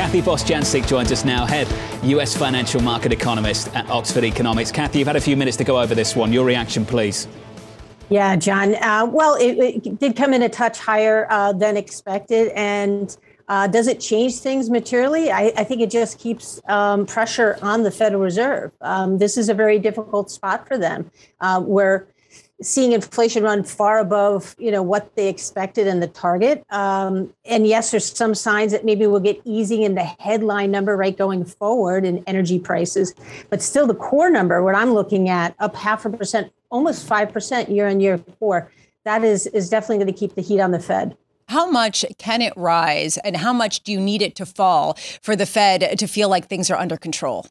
Kathy Bostjancic joins us now, head US financial market economist at Oxford Economics. Kathy, you've had a few minutes to go over this one. Your reaction, please. Yeah, John. Uh, well, it, it, did come in a touch higher uh, than expected. And uh, does it change things materially? I, I think it just keeps um, pressure on the Federal Reserve. Um, this is a very difficult spot for them uh, where seeing inflation run far above you know what they expected and the target. Um, and yes there's some signs that maybe we'll get easing in the headline number right going forward in energy prices. But still the core number what i'm looking at up half a percent almost 5% year on year core that is is definitely going to keep the heat on the fed. How much can it rise and how much do you need it to fall for the fed to feel like things are under control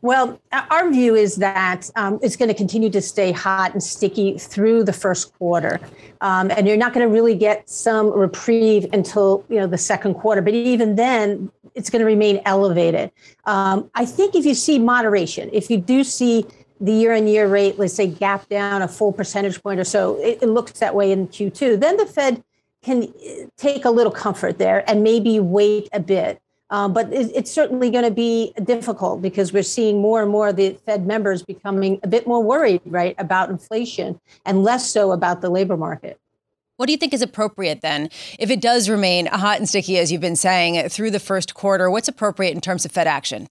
well, our view is that um, it's going to continue to stay hot and sticky through the first quarter, um, and you're not going to really get some reprieve until you know the second quarter. But even then, it's going to remain elevated. Um, I think if you see moderation, if you do see the year-on-year rate, let's say, gap down a full percentage point or so, it, it looks that way in Q2. Then the Fed can uh, take a little comfort there and maybe wait a bit. Um, but it, it's certainly going to be difficult because we're seeing more and more of the Fed members becoming a bit more worried, right, about inflation and less so about the labor market. What do you think is appropriate then? If it does remain hot and sticky, as you've been saying, through the first quarter, what's appropriate in terms of Fed action?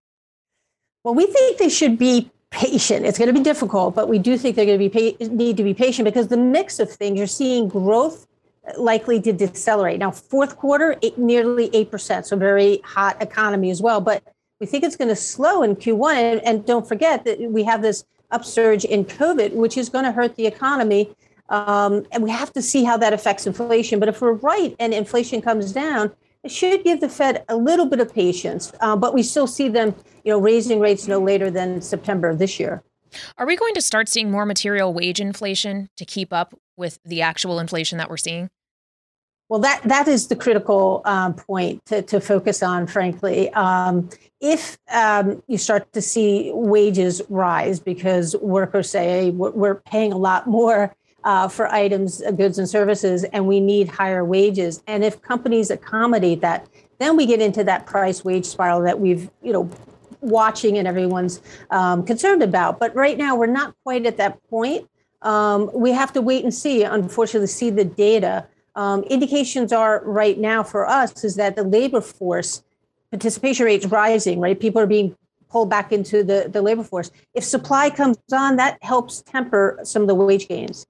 Well, we think they should be patient. It's going to be difficult, but we do think they're going to be need to be patient because the mix of things you're seeing growth likely to decelerate. Now, fourth quarter, nearly 8%, so very hot economy as well. But we think it's going to slow in Q1. And, and don't forget that we have this upsurge in COVID, which is going to hurt the economy. Um, and we have to see how that affects inflation. But if we're right and inflation comes down, it should give the Fed a little bit of patience. Uh, but we still see them, you know, raising rates no later than September of this year. Are we going to start seeing more material wage inflation to keep up with the actual inflation that we're seeing? Well, that that is the critical um, point to, to focus on, frankly. Um, if um, you start to see wages rise because workers say, hey, we're paying a lot more uh, for items, uh, goods, and services, and we need higher wages, and if companies accommodate that, then we get into that price wage spiral that we've, you know, watching and everyone's um, concerned about. But right now, we're not quite at that point. Um, we have to wait and see. Unfortunately, see the data um, indications are right now for us is that the labor force participation rates rising, right? People are being pulled back into the, the labor force. If supply comes on, that helps temper some of the wage gains.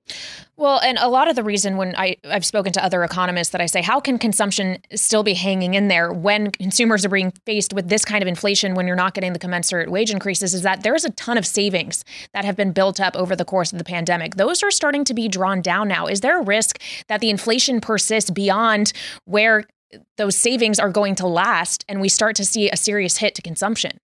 Well, and a lot of the reason when I, I've spoken to other economists that I say, how can consumption still be hanging in there when consumers are being faced with this kind of inflation when you're not getting the commensurate wage increases is that there's a ton of savings that have been built up over the course of the pandemic. Those are starting to be drawn down now. Is there a risk that the inflation persists beyond where those savings are going to last and we start to see a serious hit to consumption?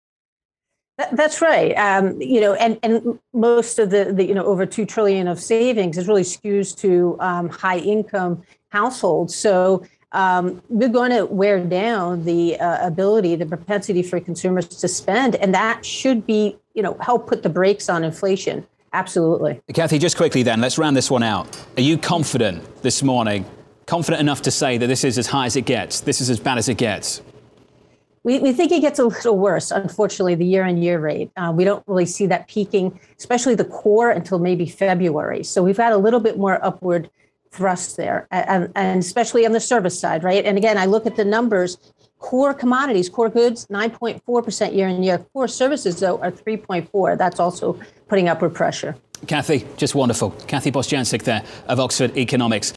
That's right. Um, you know, and, and most of the, the, you know, over 2 trillion of savings is really skews to um, high income households. So um, we're going to wear down the uh, ability, the propensity for consumers to spend. And that should be, you know, help put the brakes on inflation. Absolutely. Kathy, just quickly then, let's round this one out. Are you confident this morning, confident enough to say that this is as high as it gets? This is as bad as it gets? We, we think it gets a little worse, unfortunately, the year on year rate. Uh, we don't really see that peaking, especially the core, until maybe February. So we've had a little bit more upward thrust there, and, and especially on the service side, right? And again, I look at the numbers core commodities, core goods, 9.4% year on year. Core services, though, are 3.4. That's also putting upward pressure. Kathy, just wonderful. Kathy Bostjancic there of Oxford Economics.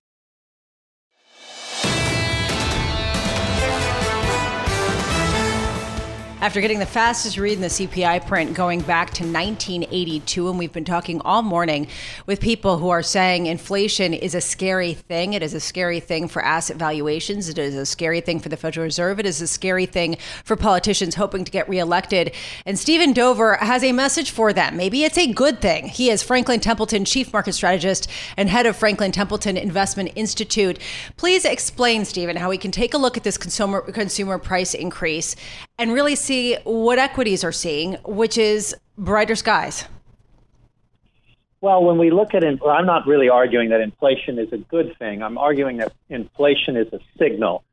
After getting the fastest read in the CPI print going back to 1982. And we've been talking all morning with people who are saying inflation is a scary thing. It is a scary thing for asset valuations. It is a scary thing for the Federal Reserve. It is a scary thing for politicians hoping to get reelected. And Stephen Dover has a message for them. Maybe it's a good thing. He is Franklin Templeton Chief Market Strategist and head of Franklin Templeton Investment Institute. Please explain, Stephen, how we can take a look at this consumer consumer price increase and really see what equities are seeing, which is brighter skies. Well, when we look at it, I'm not really arguing that inflation is a good thing. I'm arguing that inflation is a signal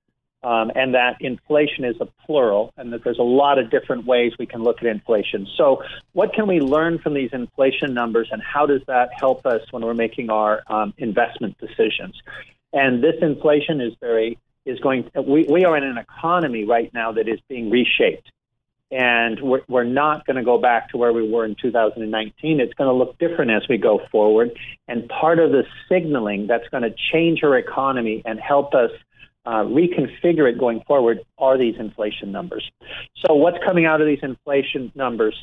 um, and that inflation is a plural and that there's a lot of different ways we can look at inflation. So, what can we learn from these inflation numbers and how does that help us when we're making our um, investment decisions? And this inflation is very is going. We, we are in an economy right now that is being reshaped and we're, we're not going to go back to where we were in 2019. It's going to look different as we go forward. And part of the signaling that's going to change our economy and help us uh, reconfigure it going forward are these inflation numbers. So, what's coming out of these inflation numbers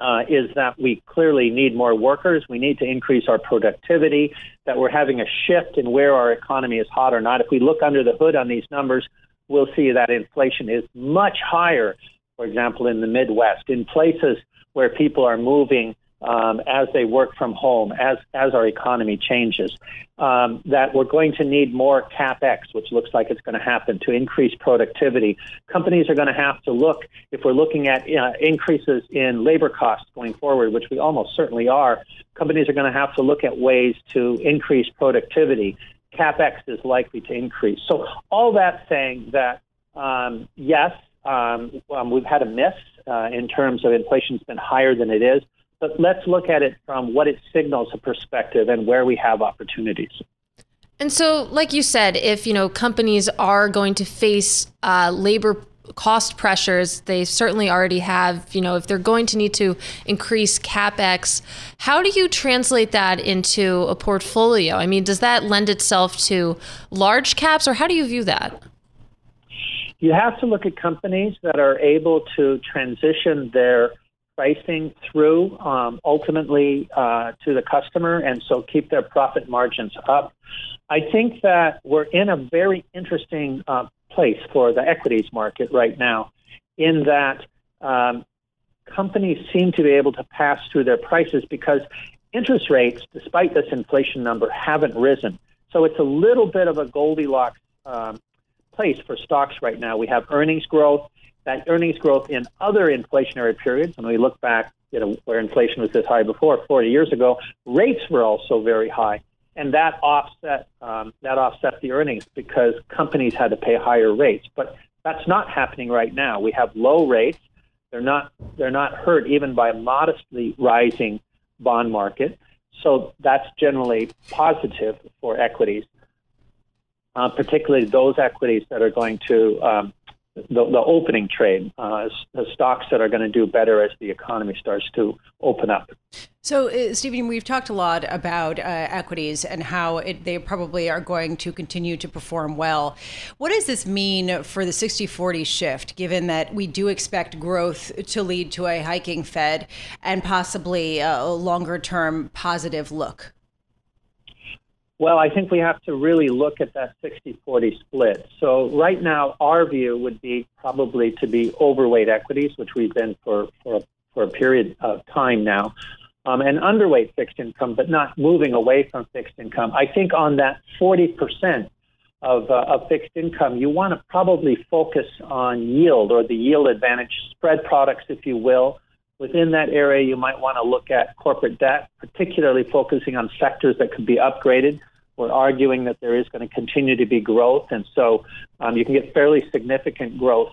uh, is that we clearly need more workers. We need to increase our productivity, that we're having a shift in where our economy is hot or not. If we look under the hood on these numbers, we'll see that inflation is much higher for example, in the Midwest, in places where people are moving um, as they work from home, as as our economy changes, um, that we're going to need more capex, which looks like it's going to happen to increase productivity. Companies are going to have to look if we're looking at uh, increases in labor costs going forward, which we almost certainly are. Companies are going to have to look at ways to increase productivity. Capex is likely to increase. So all that saying that um, yes, um, um, we've had a miss uh, in terms of inflation's been higher than it is. But let's look at it from what it signals a perspective and where we have opportunities. And so, like you said, if you know companies are going to face uh, labor cost pressures, they certainly already have. You know, if they're going to need to increase capex, how do you translate that into a portfolio? I mean, does that lend itself to large caps, or how do you view that? You have to look at companies that are able to transition their pricing through um, ultimately uh, to the customer and so keep their profit margins up. I think that we're in a very interesting uh, place for the equities market right now, in that um, companies seem to be able to pass through their prices because interest rates, despite this inflation number, haven't risen. So it's a little bit of a Goldilocks um, place for stocks right now. We have earnings growth. That earnings growth in other inflationary periods, when we look back, you know, where inflation was this high before, 40 years ago, rates were also very high, and that offset um, that offset the earnings because companies had to pay higher rates. But that's not happening right now. We have low rates. They're not they're not hurt even by a modestly rising bond market. So that's generally positive for equities uh, particularly those equities that are going to um, the, the, opening trade, uh, the stocks that are going to do better as the economy starts to open up. So, uh, Stephen, we've talked a lot about uh, equities and how it, they probably are going to continue to perform well. What does this mean for the 60 40 shift, given that we do expect growth to lead to a hiking Fed and possibly a longer term positive look? Well, I think we have to really look at that 60 40 split. So, right now, our view would be probably to be overweight equities, which we've been for, for, for a period of time now, um, and underweight fixed income, but not moving away from fixed income. I think on that 40% of, uh, of fixed income, you want to probably focus on yield or the yield advantage spread products, if you will. Within that area, you might want to look at corporate debt, particularly focusing on sectors that could be upgraded. We're arguing that there is going to continue to be growth, and so um, you can get fairly significant growth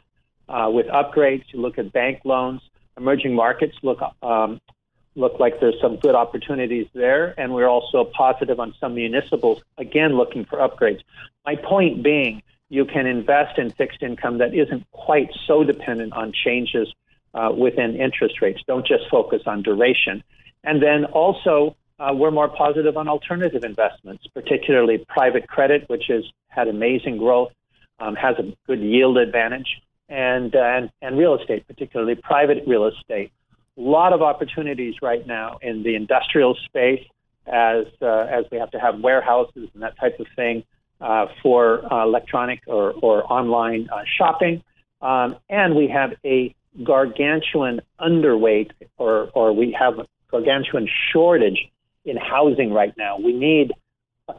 uh, with upgrades. You look at bank loans, emerging markets look um, look like there's some good opportunities there, and we're also positive on some municipals. Again, looking for upgrades. My point being, you can invest in fixed income that isn't quite so dependent on changes uh, within interest rates. Don't just focus on duration. And then also, uh, we're more positive on alternative investments, particularly private credit, which has had amazing growth, um, has a good yield advantage. and, uh, and, and real estate, particularly private real estate. A lot of opportunities right now in the industrial space as, uh, as we have to have warehouses and that type of thing uh, for uh, electronic or, or online uh, shopping. Um, and we have a gargantuan underweight, or, or we have a gargantuan shortage in housing right now. We need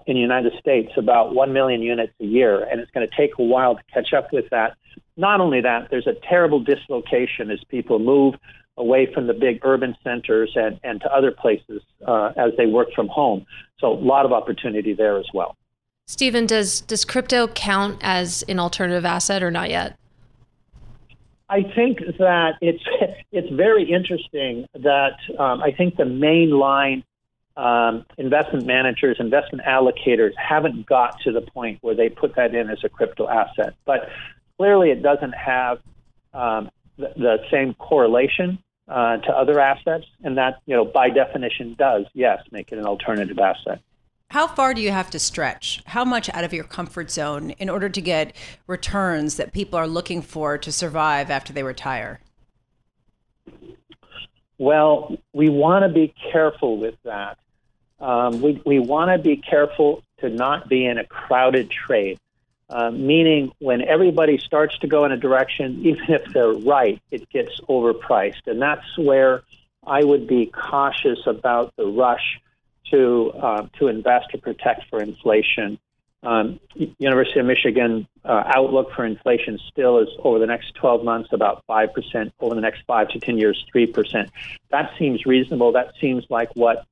in the United States about 1 million units a year, and it's going to take a while to catch up with that. Not only that, there's a terrible dislocation as people move away from the big urban centers and, and to other places uh, as they work from home. So, a lot of opportunity there as well. Stephen, does, does crypto count as an alternative asset or not yet? I think that it's it's very interesting that um, I think the mainline um, investment managers, investment allocators haven't got to the point where they put that in as a crypto asset. But clearly, it doesn't have um, the, the, same correlation uh, to other assets, and that you know by definition does yes make it an alternative asset. How far do you have to stretch? How much out of your comfort zone in order to get returns that people are looking for to survive after they retire? Well, we want to be careful with that. Um, we we want to be careful to not be in a crowded trade, uh, meaning when everybody starts to go in a direction, even if they're right, it gets overpriced. And that's where I would be cautious about the rush to uh, to invest to protect for inflation. Um, University of Michigan uh, outlook for inflation still is over the next 12 months about 5%, over the next 5 to 10 years 3%. That seems reasonable. That seems like what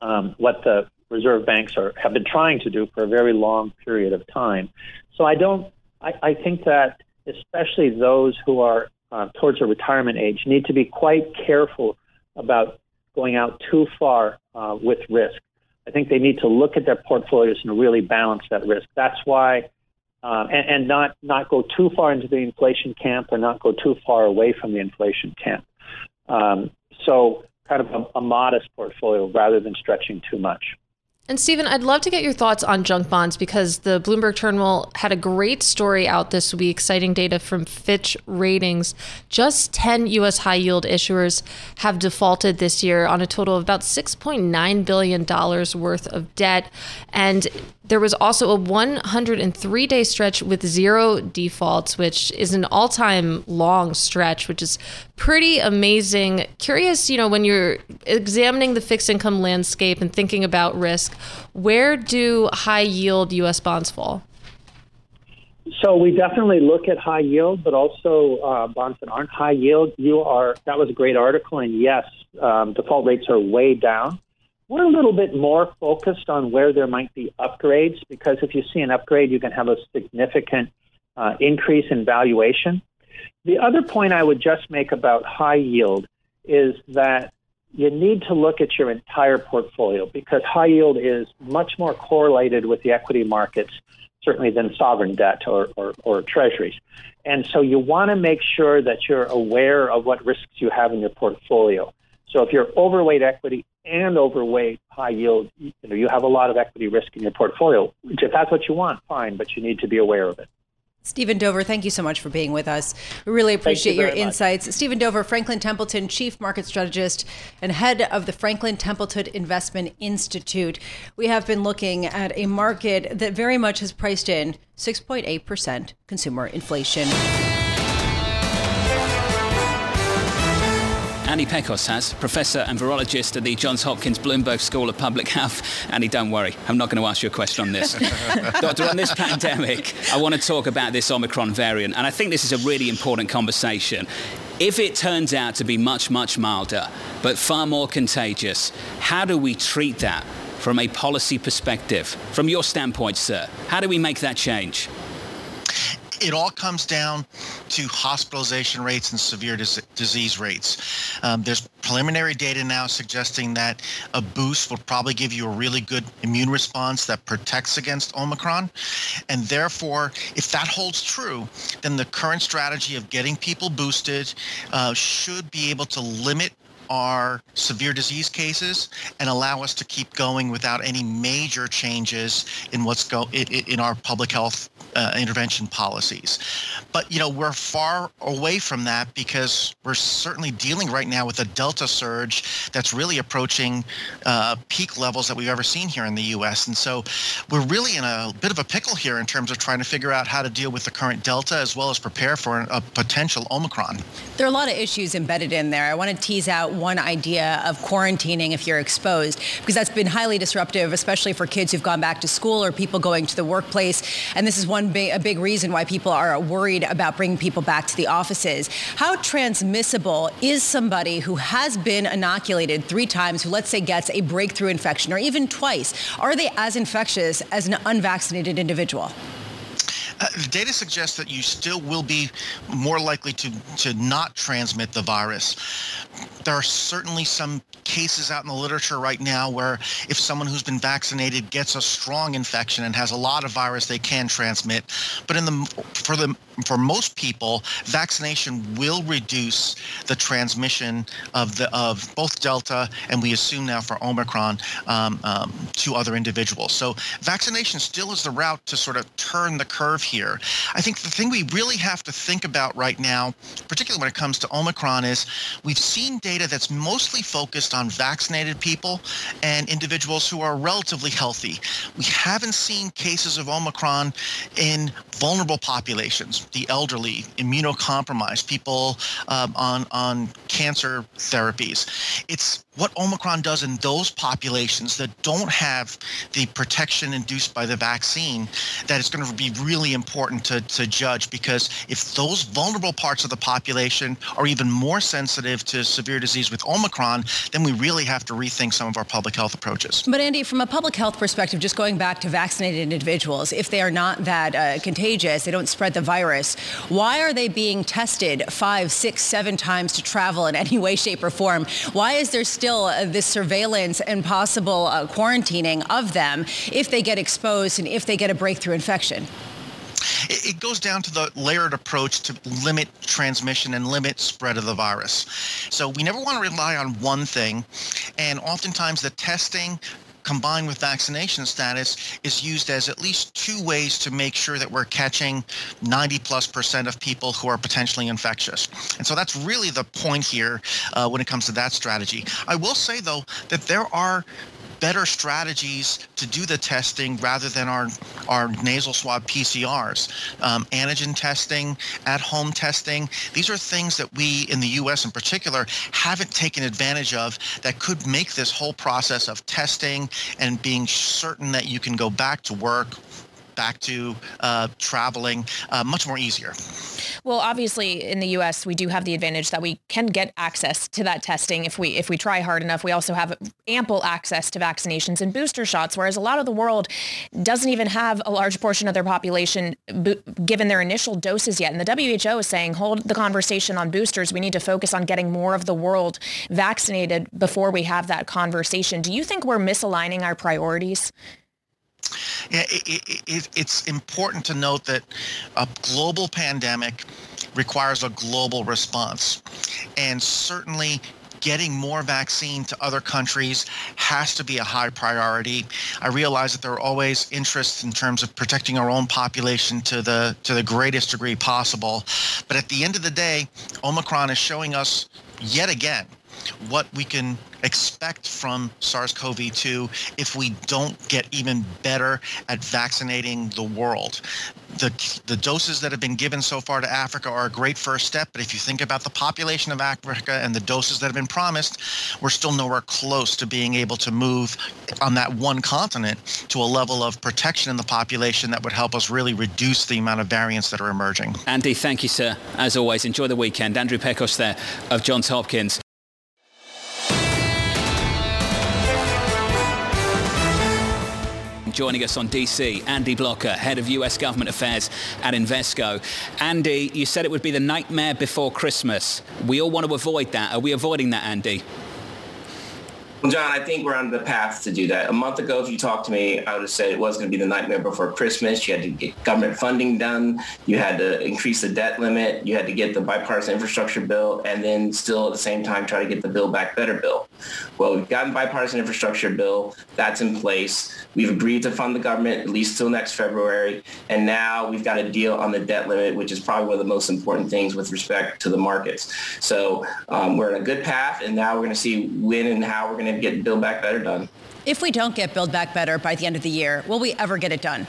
um, what the reserve banks are have been trying to do for a very long period of time. So I don't I, I think that especially those who are uh, towards a retirement age need to be quite careful about going out too far uh, with risk. I think they need to look at their portfolios and really balance that risk. That's why, uh, and, and, not not go too far into the inflation camp or not go too far away from the inflation camp. Um, so, kind of a, a modest portfolio rather than stretching too much. And Stephen, I'd love to get your thoughts on junk bonds because the Bloomberg Terminal had a great story out this week citing data from Fitch Ratings. Just 10 U.S. high yield issuers have defaulted this year on a total of about $6.9 billion worth of debt. And there was also a 103 day stretch with zero defaults, which is an all time long stretch, which is pretty amazing. Curious, you know, when you're examining the fixed income landscape and thinking about risk, where do high yield US bonds fall? So we definitely look at high yield, but also uh, bonds that aren't high yield. You are that was a great article, and yes, um, default rates are way down. We're a little bit more focused on where there might be upgrades because if you see an upgrade, you can have a significant uh, increase in valuation. The other point I would just make about high yield is that you need to look at your entire portfolio because high yield is much more correlated with the equity markets, certainly than sovereign debt or, or, or treasuries. And so you want to make sure that you're aware of what risks you have in your portfolio. So if you're overweight equity and overweight high yield, you know, you have a lot of equity risk in your portfolio. If that's what you want, fine, but you need to be aware of it. Stephen Dover, thank you so much for being with us. We really appreciate you your insights. Much. Stephen Dover, Franklin Templeton, Chief Market Strategist and head of the Franklin Templeton Investment Institute. We have been looking at a market that very much has priced in 6.8% consumer inflation. Annie Pekosz has, professor and virologist at the Johns Hopkins Bloomberg School of Public Health. Annie, don't worry, I'm not going to ask you a question on this. Doctor, on this pandemic, I want to talk about this Omicron variant, and I think this is a really important conversation. If it turns out to be much, much milder, but far more contagious, how do we treat that from a policy perspective? From your standpoint, sir, how do we make that change? It all comes down to hospitalization rates and severe dis- disease rates. Um, there's preliminary data now suggesting that a boost will probably give you a really good immune response that protects against Omicron. And therefore, if that holds true, then the current strategy of getting people boosted uh, should be able to limit our severe disease cases and allow us to keep going without any major changes in what's go in, in our public health uh, intervention policies. But you know we're far away from that because we're certainly dealing right now with a Delta surge that's really approaching uh, peak levels that we've ever seen here in the U.S. And so we're really in a bit of a pickle here in terms of trying to figure out how to deal with the current Delta as well as prepare for a potential Omicron. There are a lot of issues embedded in there. I want to tease out one idea of quarantining if you're exposed because that's been highly disruptive, especially for kids who've gone back to school or people going to the workplace. And this is one big, a big reason why people are worried about bringing people back to the offices. How transmissible is somebody who has been inoculated three times, who let's say gets a breakthrough infection or even twice? Are they as infectious as an unvaccinated individual? Uh, the data suggests that you still will be more likely to, to not transmit the virus. There are certainly some cases out in the literature right now where if someone who's been vaccinated gets a strong infection and has a lot of virus, they can transmit. But in the for the for most people, vaccination will reduce the transmission of the of both Delta and we assume now for Omicron um, um, to other individuals. So vaccination still is the route to sort of turn the curve here. I think the thing we really have to think about right now, particularly when it comes to Omicron, is we've seen data that's mostly focused on vaccinated people and individuals who are relatively healthy. We haven't seen cases of Omicron in vulnerable populations the elderly, immunocompromised, people um, on on cancer therapies. It's what Omicron does in those populations that don't have the protection induced by the vaccine that is going to be really important to, to judge because if those vulnerable parts of the population are even more sensitive to severe disease with Omicron, then we really have to rethink some of our public health approaches. But Andy, from a public health perspective, just going back to vaccinated individuals, if they are not that uh, contagious, they don't spread the virus, why are they being tested five, six, seven times to travel in any way, shape, or form? Why is there still uh, this surveillance and possible uh, quarantining of them if they get exposed and if they get a breakthrough infection? it goes down to the layered approach to limit transmission and limit spread of the virus. So we never want to rely on one thing, and oftentimes the testing combined with vaccination status is used as at least two ways to make sure that we're catching 90 plus percent of people who are potentially infectious. And so that's really the point here uh, when it comes to that strategy. I will say, though, that there are better strategies to do the testing rather than our our nasal swab PCRs. Um, antigen testing, at home testing, these are things that we in the US in particular haven't taken advantage of that could make this whole process of testing and being certain that you can go back to work back to uh, traveling uh, much more easier. Well, obviously, in the U.S., we do have the advantage that we can get access to that testing if we if we try hard enough. We also have ample access to vaccinations and booster shots, whereas a lot of the world doesn't even have a large portion of their population bo- given their initial doses yet. And the WHO is saying, hold the conversation on boosters. We need to focus on getting more of the world vaccinated before we have that conversation. Do you think we're misaligning our priorities? It, it, it's important to note that a global pandemic requires a global response. And certainly getting more vaccine to other countries has to be a high priority. I realize that there are always interests in terms of protecting our own population to the to the greatest degree possible. But at the end of the day, Omicron is showing us yet again what we can expect from SARS-CoV-2 if we don't get even better at vaccinating the world. The, the doses that have been given so far to Africa are a great first step, but if you think about the population of Africa and the doses that have been promised, we're still nowhere close to being able to move on that one continent to a level of protection in the population that would help us really reduce the amount of variants that are emerging. Andy, thank you, sir. As always, enjoy the weekend. Andrew Pekosz there of Johns Hopkins. Joining us on DC, Andy Blocker, Head of US Government Affairs at Invesco. Andy, you said it would be the nightmare before Christmas. We all want to avoid that. Are we avoiding that, Andy? Well, John, I think we're on the path to do that. A month ago, if you talked to me, I would have said it was going to be the nightmare before Christmas. You had to get government funding done. You had to increase the debt limit. You had to get the bipartisan infrastructure bill, and then still at the same time try to get the Build Back Better bill. Well, we've gotten bipartisan infrastructure bill. That's in place. We've agreed to fund the government at least till next February, and now we've got a deal on the debt limit, which is probably one of the most important things with respect to the markets. So um, we're in a good path, and now we're going to see when and how we're going to get Build Back Better done. If we don't get Build Back Better by the end of the year, will we ever get it done?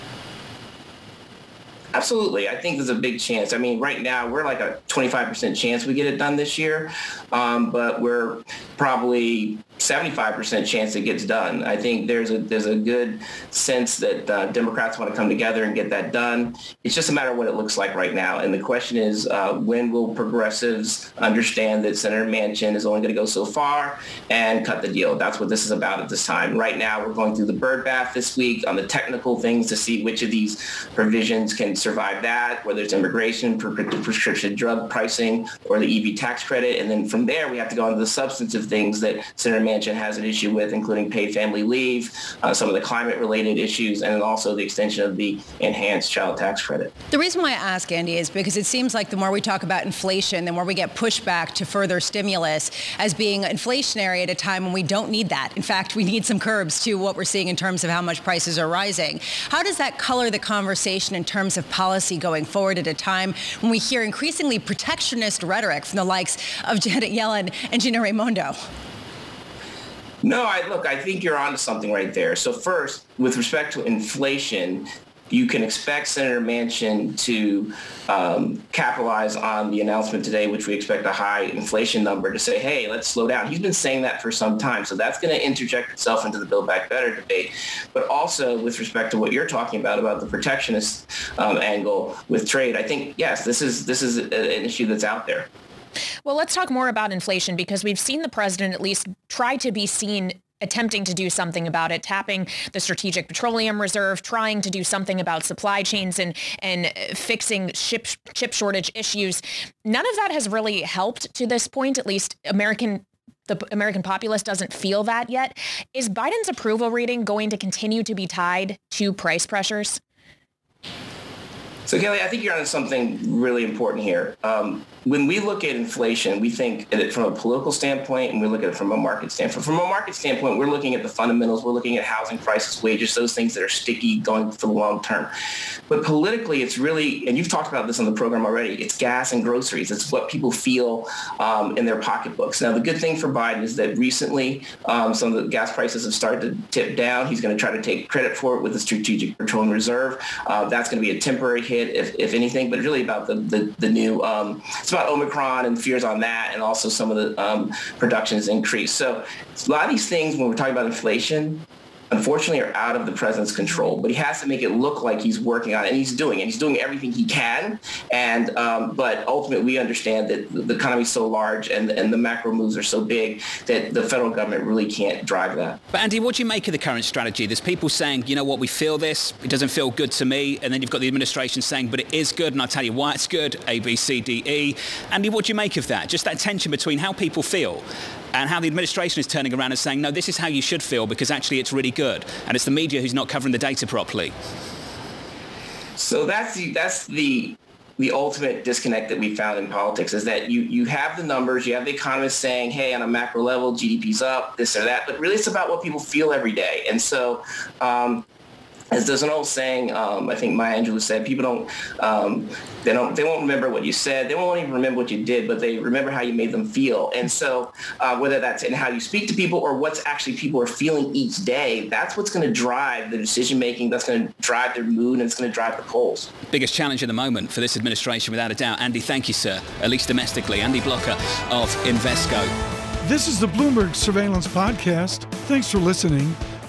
Absolutely. I think there's a big chance. I mean, right now we're like a 25% chance we get it done this year, um, but we're probably 75% chance it gets done. I think there's a there's a good sense that uh, Democrats want to come together and get that done. It's just a matter of what it looks like right now. And the question is, uh, when will progressives understand that Senator Manchin is only going to go so far and cut the deal? That's what this is about at this time. Right now, we're going through the Byrd bath this week on the technical things to see which of these provisions can survive that, whether it's immigration, prescription drug pricing, or the EV tax credit. And then from there, we have to go into the substantive things that Senator Manchin has an issue with, including paid family leave, uh, some of the climate-related issues, and also the extension of the enhanced child tax credit. The reason why I ask, Andy, is because it seems like the more we talk about inflation, the more we get pushback to further stimulus as being inflationary at a time when we don't need that. In fact, we need some curbs to what we're seeing in terms of how much prices are rising. How does that color the conversation in terms of policy going forward at a time when we hear increasingly protectionist rhetoric from the likes of Janet Yellen and Gina Raimondo? No, I look, I think you're onto something right there. So first, with respect to inflation, you can expect Senator Manchin to um, capitalize on the announcement today, which we expect a high inflation number, to say, hey, let's slow down. He's been saying that for some time. So that's going to interject itself into the Build Back Better debate. But also with respect to what you're talking about, about the protectionist um, angle with trade, I think, yes, this is, this is an issue that's out there. Well, let's talk more about inflation because we've seen the president at least try to be seen attempting to do something about it, tapping the Strategic Petroleum Reserve, trying to do something about supply chains and, and fixing chip, chip shortage issues. None of that has really helped to this point, at least American the American populace doesn't feel that yet. Is Biden's approval rating going to continue to be tied to price pressures? So Kelly, I think you're on something really important here. Um, when we look at inflation, we think at it from a political standpoint and we look at it from a market standpoint. From a market standpoint, we're looking at the fundamentals. We're looking at housing prices, wages, those things that are sticky going for the long term. But politically, it's really, and you've talked about this on the program already, it's gas and groceries. It's what people feel um, in their pocketbooks. Now, the good thing for Biden is that recently um, some of the gas prices have started to tip down. He's going to try to take credit for it with the Strategic Petroleum Reserve. Uh, that's going to be a temporary hit, if, if anything, but really about the, the, the new um, about Omicron and fears on that, and also some of the um, productions increase. So a lot of these things, when we're talking about inflation, unfortunately are out of the president's control. But he has to make it look like he's working on it, and he's doing it. He's doing everything he can. And um, but ultimately, we understand that the economy is so large and and the macro moves are so big that the federal government really can't drive that. But Andy, what do you make of the current strategy? There's people saying, you know what, we feel this. It doesn't feel good to me, and then you've got the administration saying, but it is good, and I'll tell you why it's good. A, B, C, D, E. Andy, what do you make of that? Just that tension between how people feel and how the administration is turning around and saying, no, this is how you should feel because actually it's really good. And it's the media who's not covering the data properly. So that's the, that's the the ultimate disconnect that we found in politics is that you you have the numbers, you have the economists saying, hey, on a macro level, GDP's up, this or that, but really it's about what people feel every day. And so um, as there's an old saying, um, I think Maya Angelou said, people don't, um, they don't, they won't remember what you said. They won't even remember what you did, but they remember how you made them feel. And so uh, whether that's in how you speak to people or what's actually people are feeling each day, that's what's going to drive the decision making. That's going to drive their mood and it's going to drive the polls. Biggest challenge at the moment for this administration, without a doubt. Andy, thank you, sir. At least domestically. Andy Blocker of Invesco. This is the Bloomberg Surveillance Podcast. Thanks for listening.